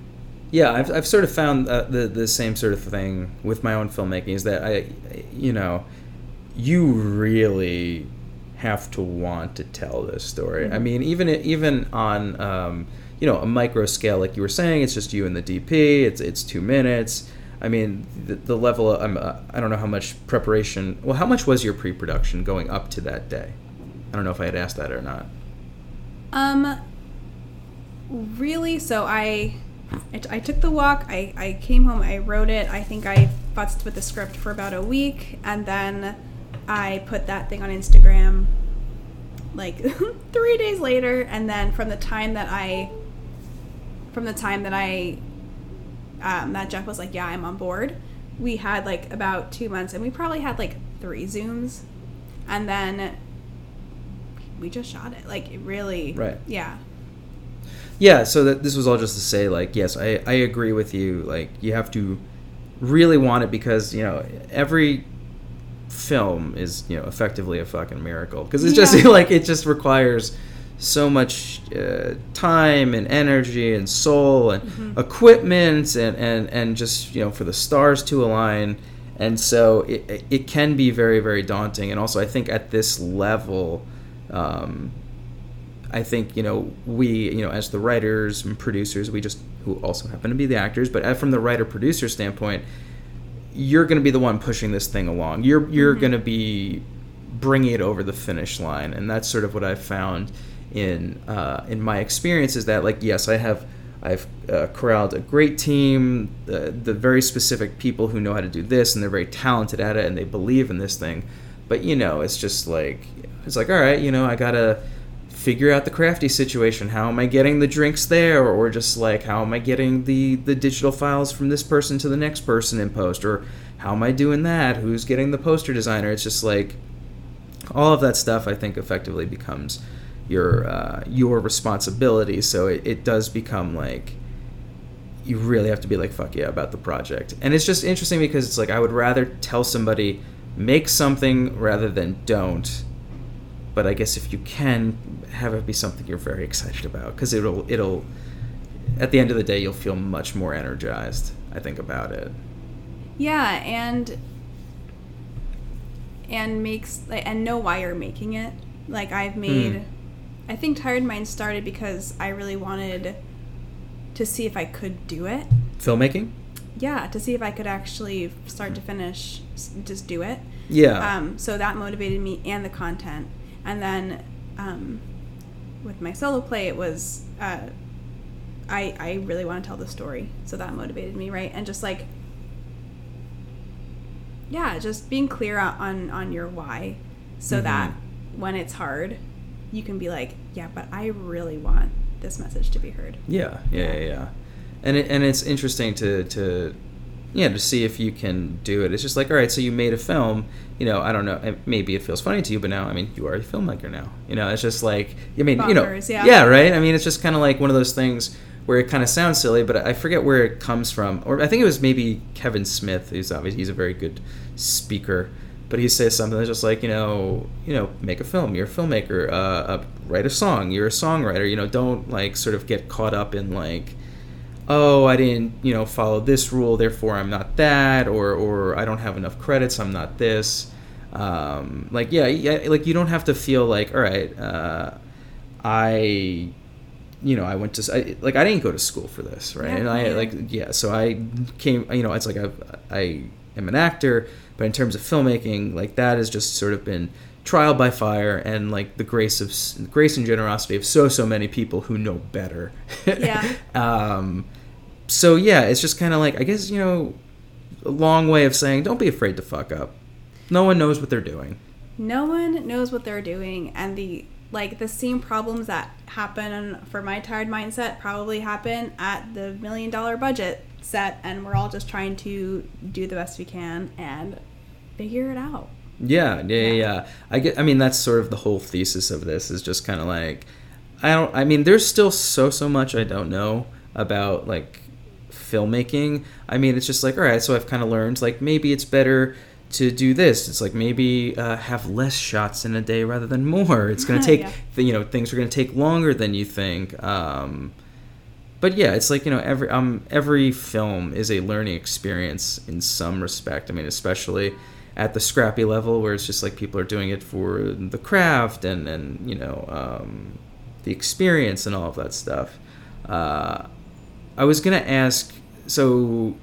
yeah. I've, I've sort of found uh, the the same sort of thing with my own filmmaking is that I, you know, you really have to want to tell this story. I Mhm. mean, even even on um, you know a micro scale, like you were saying, it's just you and the DP. It's it's two minutes. I mean, the, the level. Of, I'm, uh, I don't know how much preparation. Well, how much was your pre-production going up to that day? I don't know if I had asked that or not. Um, really? So I, I took the walk. I, I came home. I wrote it. I think I futzed with the script for about a week, and then I put that thing on Instagram. Like three days later, and then from the time that I, from the time that I, um, that Jeff was like, "Yeah, I'm on board," we had like about two months, and we probably had like three zooms, and then we just shot it. Like it really, Right. Yeah. Yeah, so that this was all just to say, like, yes, I, I agree with you. Like, you have to really want it because you know every film is you know effectively a fucking miracle because it's just like it just requires so much uh, time and energy and soul and Mhm. equipment and, and and just you know for the stars to align and so it, it- can be very very daunting and also i think at this level um, I think you know we you know as the writers and producers we just who also happen to be the actors but from the writer producer standpoint you're going to be the one pushing this thing along you're you're Mhm. going to be bringing it over the finish line and that's sort of what I've found in uh, in my experience is that like yes I have I've uh, corralled a great team the, the very specific people who know how to do this and they're very talented at it and they believe in this thing but you know it's just like it's like all right you know I gotta figure out the crafty situation. How am I getting the drinks there, or just like how am I getting the the digital files from this person to the next person in post, or how am I doing that? Who's getting the poster designer? It's just like all of that stuff. I think effectively becomes your uh, your responsibility. So it, it does become like you really have to be like fuck yeah about the project and it's just interesting because it's like i would rather tell somebody make something rather than don't. But I guess if you can have it be something you're very excited about because it'll it'll at the end of the day you'll feel much more energized. I think about it. Yeah, and and makes like and know why you're making it. Like I've made Hmm. I think Tired Mind started because I really wanted to see if I could do it. Filmmaking? Yeah, to see if I could actually start to finish just do it. Yeah. Um, so that motivated me and the content. And then um, with my solo play, it was uh, I I really want to tell the story, so that motivated me, right? And just like yeah, just being clear on on, your why, so Mhm. that when it's hard, you can be like, yeah, but I really want this message to be heard. Yeah, yeah, yeah, yeah. And it, and it's interesting to to yeah to see if you can do it. It's just like all right, so you made a film. You know, I don't know. Maybe it feels funny to you, but now I mean, you are a filmmaker now. You know, it's just like I mean, you know, yeah. yeah, right. I mean, it's just kind of like one of those things where it kind of sounds silly, but I forget where it comes from. Or I think it was maybe Kevin Smith, who's obviously he's a very good speaker. But he says something that's just like you know, you know, make a film. You're a filmmaker. Uh, uh, write a song. You're a songwriter. You know, don't like sort of get caught up in like, oh, I didn't you know follow this rule, therefore I'm not that, or or I don't have enough credits, I'm not this. Um, like yeah, yeah, like you don't have to feel like all right, uh, I you know, I went to I, like I didn't go to school for this, right? Yeah, and I yeah. like yeah, so I came, you know, it's like I I am an actor, but in terms of filmmaking, like that has just sort of been trial by fire and like the grace of grace and generosity of so so many people who know better. Yeah. um so yeah, it's just kind of like I guess, you know, a long way of saying don't be afraid to fuck up. No one knows what they're doing. no one knows what they're doing and the like the same problems that happen for my Tired Mind set probably happen at the million dollar budget set and we're all just trying to do the best we can and figure it out Yeah, yeah, yeah. Yeah. I get. I mean, that's sort of the whole thesis of this is just kind of like, I don't. I mean, there's still so so much I don't know about like filmmaking. I mean, it's just like, all right, so I've kind of learned like maybe it's better to do this. It's like maybe uh, have less shots in a day rather than more. It's gonna take, Yeah. you know, things are gonna take longer than you think. Um, but yeah, it's like you know every um every film is a learning experience in some respect. I mean, especially at the scrappy level where it's just like people are doing it for the craft and and you know um, the experience and all of that stuff. Uh, I was gonna ask, so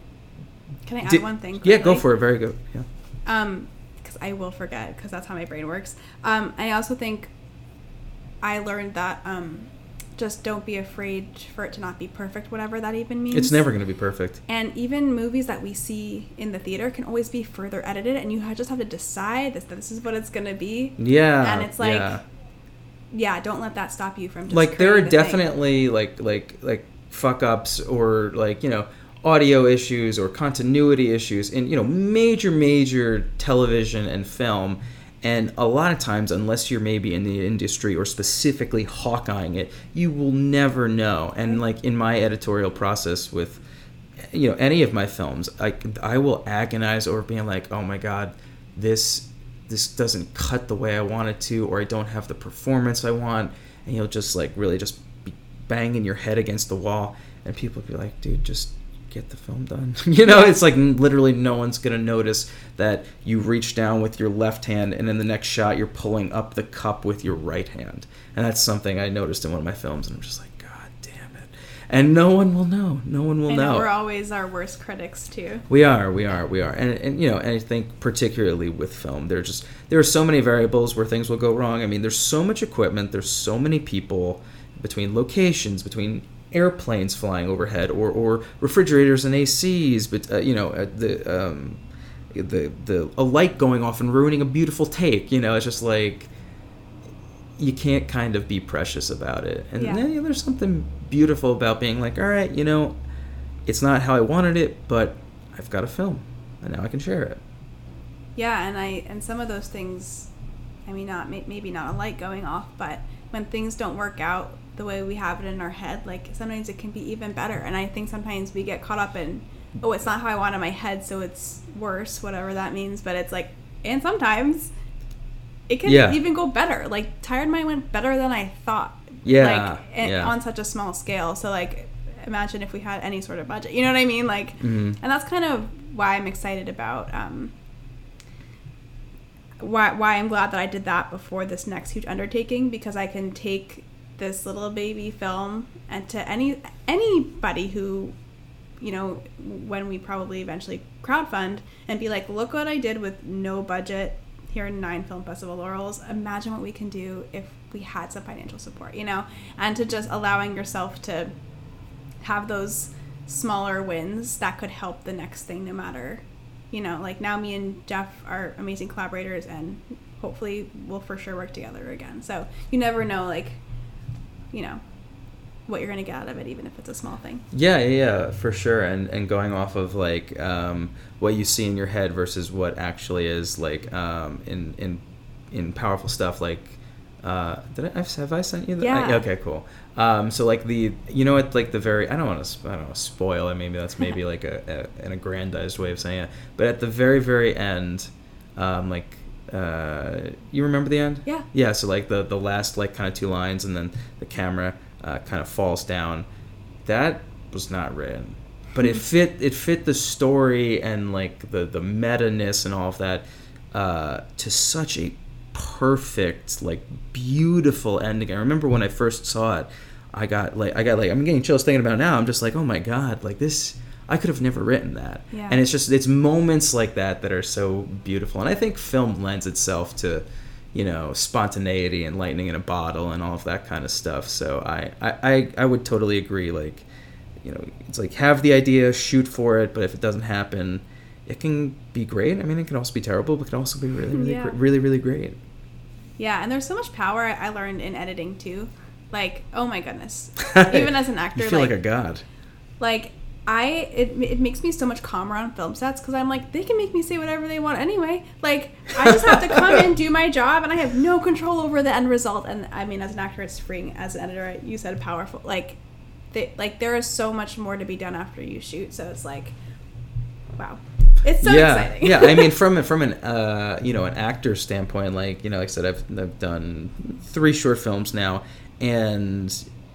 can i add Did- one thing yeah, go for it. Very good. Yeah. um because i will forget because that's how my brain works um i also think i learned that um just don't be afraid for it to not be perfect whatever that even means It's never gonna be perfect. And even movies that we see in the theater can always be further edited, and you just have to decide this. This is what it's gonna be. Yeah. And it's like, yeah. Yeah, don't let that stop you from just like there are the thing. definitely like like like fuck ups or like you know audio issues or continuity issues in you know major major television and film and a lot of times unless you're maybe in the industry or specifically hawkeyeing it you will never know. And like in my editorial process with you know any of my films i i will agonize over being like oh my god this this doesn't cut the way i want it to or i don't have the performance i want. And you'll just like really just be banging your head against the wall and people be like dude just get the film done. You know it's like literally no one's gonna notice that you reach down with your left hand and in the next shot you're pulling up the cup with your right hand. And that's something i noticed in one of my films and i'm just like god damn it. And no one will know. No one will I know, we're always our worst critics too. we are, we are, we are, and and you know, and I think particularly with film, there just there are so many variables where things will go wrong. I mean, there's so much equipment, there's so many people between locations, between airplanes flying overhead, or or refrigerators and ACs, but uh, you know, uh, the um, the the a light going off and ruining a beautiful take. You know, it's just like you can't kind of be precious about it. And Yeah. then there's something beautiful about being like, all right, you know, it's not how I wanted it, but I've got a film, and now I can share it. Yeah, and I and some of those things, I mean, not maybe not a light going off, but when things don't work out the way we have it in our head, like sometimes it can be even better. And I think sometimes we get caught up in, oh, it's not how I want it in my head, so it's worse, whatever that means. But it's like and sometimes it can Yeah. even go better. Like Tired Mind went better than I thought. Yeah, Like and yeah. on such a small scale. So like imagine if we had any sort of budget. You know what I mean? Like Mhm. and that's kind of why I'm excited about um why why I'm glad that I did that before this next huge undertaking because I can take this little baby film and to any anybody who you know when we probably eventually crowdfund and be like look what I did with no budget here in Nine Film Festival Laurels. Imagine what we can do if we had some financial support you know? And to just allowing yourself to have those smaller wins that could help the next thing no matter you know? Like now me and jeff are amazing collaborators and hopefully we'll for sure work together again. So you never know like you know what you're gonna get out of it even if it's a small thing Yeah, yeah, yeah, for sure. And and going off of like um, what you see in your head versus what actually is like um, in in in powerful stuff. Like, uh, did I I've- I sent you that? Yeah. okay, cool. Um, so like the you know at like the very I don't want to I don't know spoil it. Maybe that's maybe like a, a an aggrandized way of saying it. But at the very very end, um, like. Uh, you remember the end? Yeah. Yeah. So like the the last like kind of two lines, and then the camera uh, kind of falls down. That was not written, but it fit. It fit the story and like the the meta ness and all of that uh, to such a perfect, like beautiful ending. I remember when I first saw it, I got like I got like I'm getting chills thinking about it now. I'm just like, oh my god, like this. I could have never written that. Yeah. And it's just it's moments like that that are so beautiful. And I think film lends itself to, you know, spontaneity and lightning in a bottle and all of that kind of stuff. So I I, I, I would totally agree. Like, you know, it's like have the idea, shoot for it, but if it doesn't happen, it can be great. I mean, it can also be terrible, but it can also be really, really, Yeah. gr- really, really great. yeah and there's so much power i learned in editing too like oh my goodness even as an actor you feel like, like a god. like I it, it makes me so much calmer on film sets because I'm like they can make me say whatever they want anyway. Like I just have to come in, do my job, and I have no control over the end result. And I mean, as an actor, it's freeing. As an editor, you said powerful. Like, they, like there is so much more to be done after you shoot. So it's like, wow, it's so yeah, exciting. yeah. I mean, from from an uh, you know an actor standpoint, like you know, like I said, I've I've done three short films now, and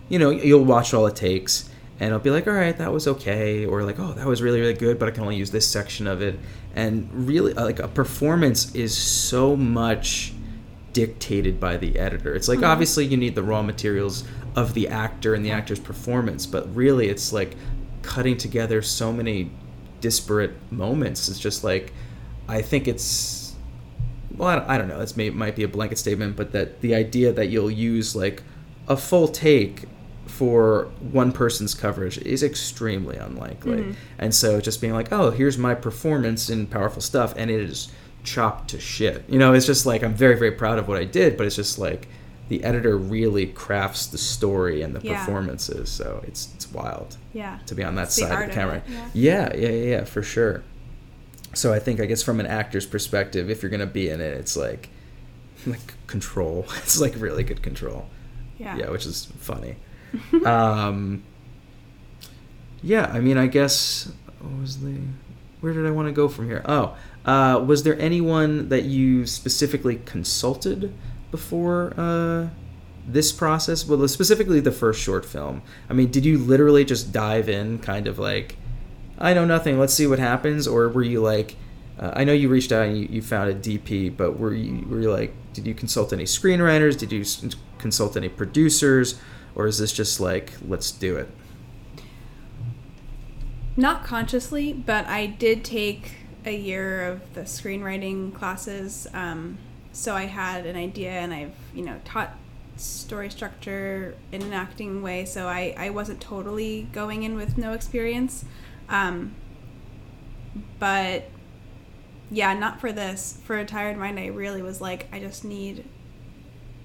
you know, you'll watch all it takes, and I'll be like, all right, that was okay, or like, oh, that was really really good, but I can only use this section of it, and really, uh, like a performance is so much dictated by the editor. It's like Mhm. obviously you need the raw materials of the actor and the actor's performance, but really it's like cutting together so many disparate moments. It's just like I think it's well, I don't, know. It's may, might be a blanket statement, but that the idea that you'll use like a full take for one person's coverage is extremely unlikely. Mhm. And so just being like, oh, here's my performance in powerful stuff, and it is chopped to shit. You know, it's just like I'm very very proud of what I did, but it's just like the editor really crafts the story and the Yeah. performances. So it's it's wild yeah. to be on that It's side art of of the camera. it, yeah. yeah, yeah, yeah, for sure. So I think I guess from an actor's perspective, if you're gonna be in it, it's like like control. It's like really good control. Yeah. Yeah, which is funny. um, yeah, I mean, I guess what was the where did I want to go from here? Oh, uh, was there anyone that you specifically consulted before uh, this process? Well, specifically the first short film. I mean, did you literally just dive in, kind of like, I know nothing, let's see what happens, or were you like? Uh, I know you reached out and you, you found a DP, but were you were you like, did you consult any screenwriters? Did you consult any producers, or is this just like, let's do it? Not consciously, but I did take a year of the screenwriting classes. Um, so I had an idea, and I've you know taught story structure in an acting way. So I I wasn't totally going in with no experience, um, but yeah, not for this. For a tired mind, I really was like, I just need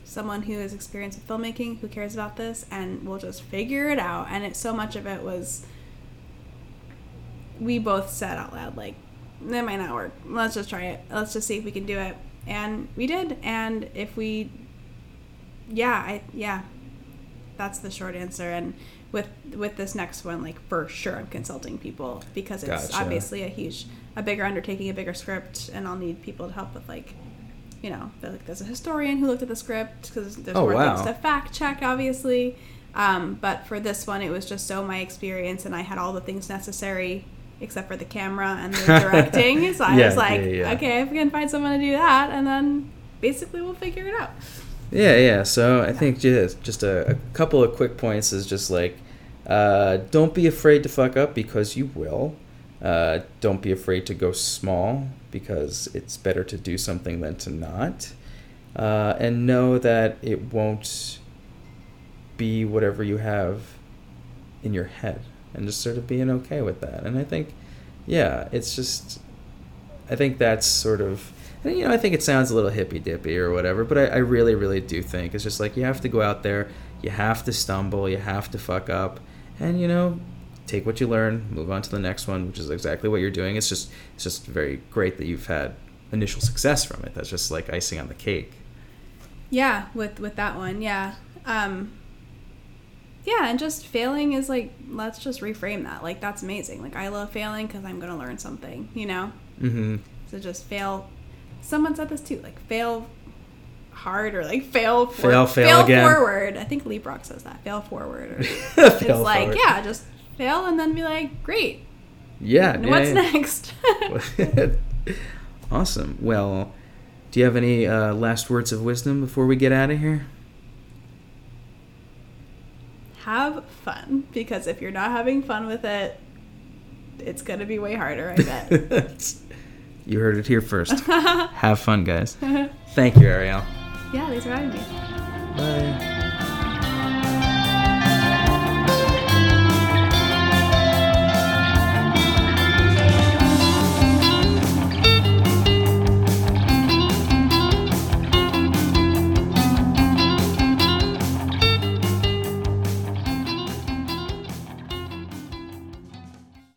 someone who has experience with filmmaking, who cares about this, and we'll just figure it out. And it so much of it was we both said out loud like that might not work. Let's just try it. Let's just see if we can do it. And we did. And if we yeah i yeah that's the short answer. And with with this next one like for sure i'm consulting people because it's Gotcha. obviously a huge a bigger undertaking, a bigger script, and I'll need people to help with like, you know, like there's a historian who looked at the script because there's Oh, more wow. things to fact check, obviously. Um, but for this one, it was just so my experience, and I had all the things necessary except for the camera and the directing. so I Yeah, was like, yeah, yeah. okay, if we can find someone to do that, and then basically we'll figure it out. Yeah, yeah. So I think just just a, a couple of quick points is just like, uh, don't be afraid to fuck up because you will. Uh, don't be afraid to go small because it's better to do something than to not. Uh, and know that it won't be whatever you have in your head, and just sort of being okay with that. And I think, yeah, it's just I think that's sort of, you know, I think it sounds a little hippy dippy or whatever, but I, I really, really do think it's just like you have to go out there, you have to stumble, you have to fuck up, and you know, take what you learn, move on to the next one, which is exactly what you're doing. It's just, it's just very great that you've had initial success from it. That's just like icing on the cake. Yeah, with with that one, yeah. Um yeah, and just failing is like let's just reframe that. Like that's amazing. Like I love failing cuz I'm going to learn something, you know? Mm-hmm. So just fail. Someone said this too, like fail hard or like fail for, Fail, fail again. forward. I think Lee Brock says that. Fail forward or Fail it's like, forward. yeah, just fail and then be like, great. Yeah. And yeah, what's yeah. next? awesome. Well, do you have any uh, last words of wisdom before we get out of here? Have fun because if you're not having fun with it, it's going to be way harder, I bet. you heard it here first. Have fun, guys. Thank you, Arielle. yeah, thanks for having me. Bye.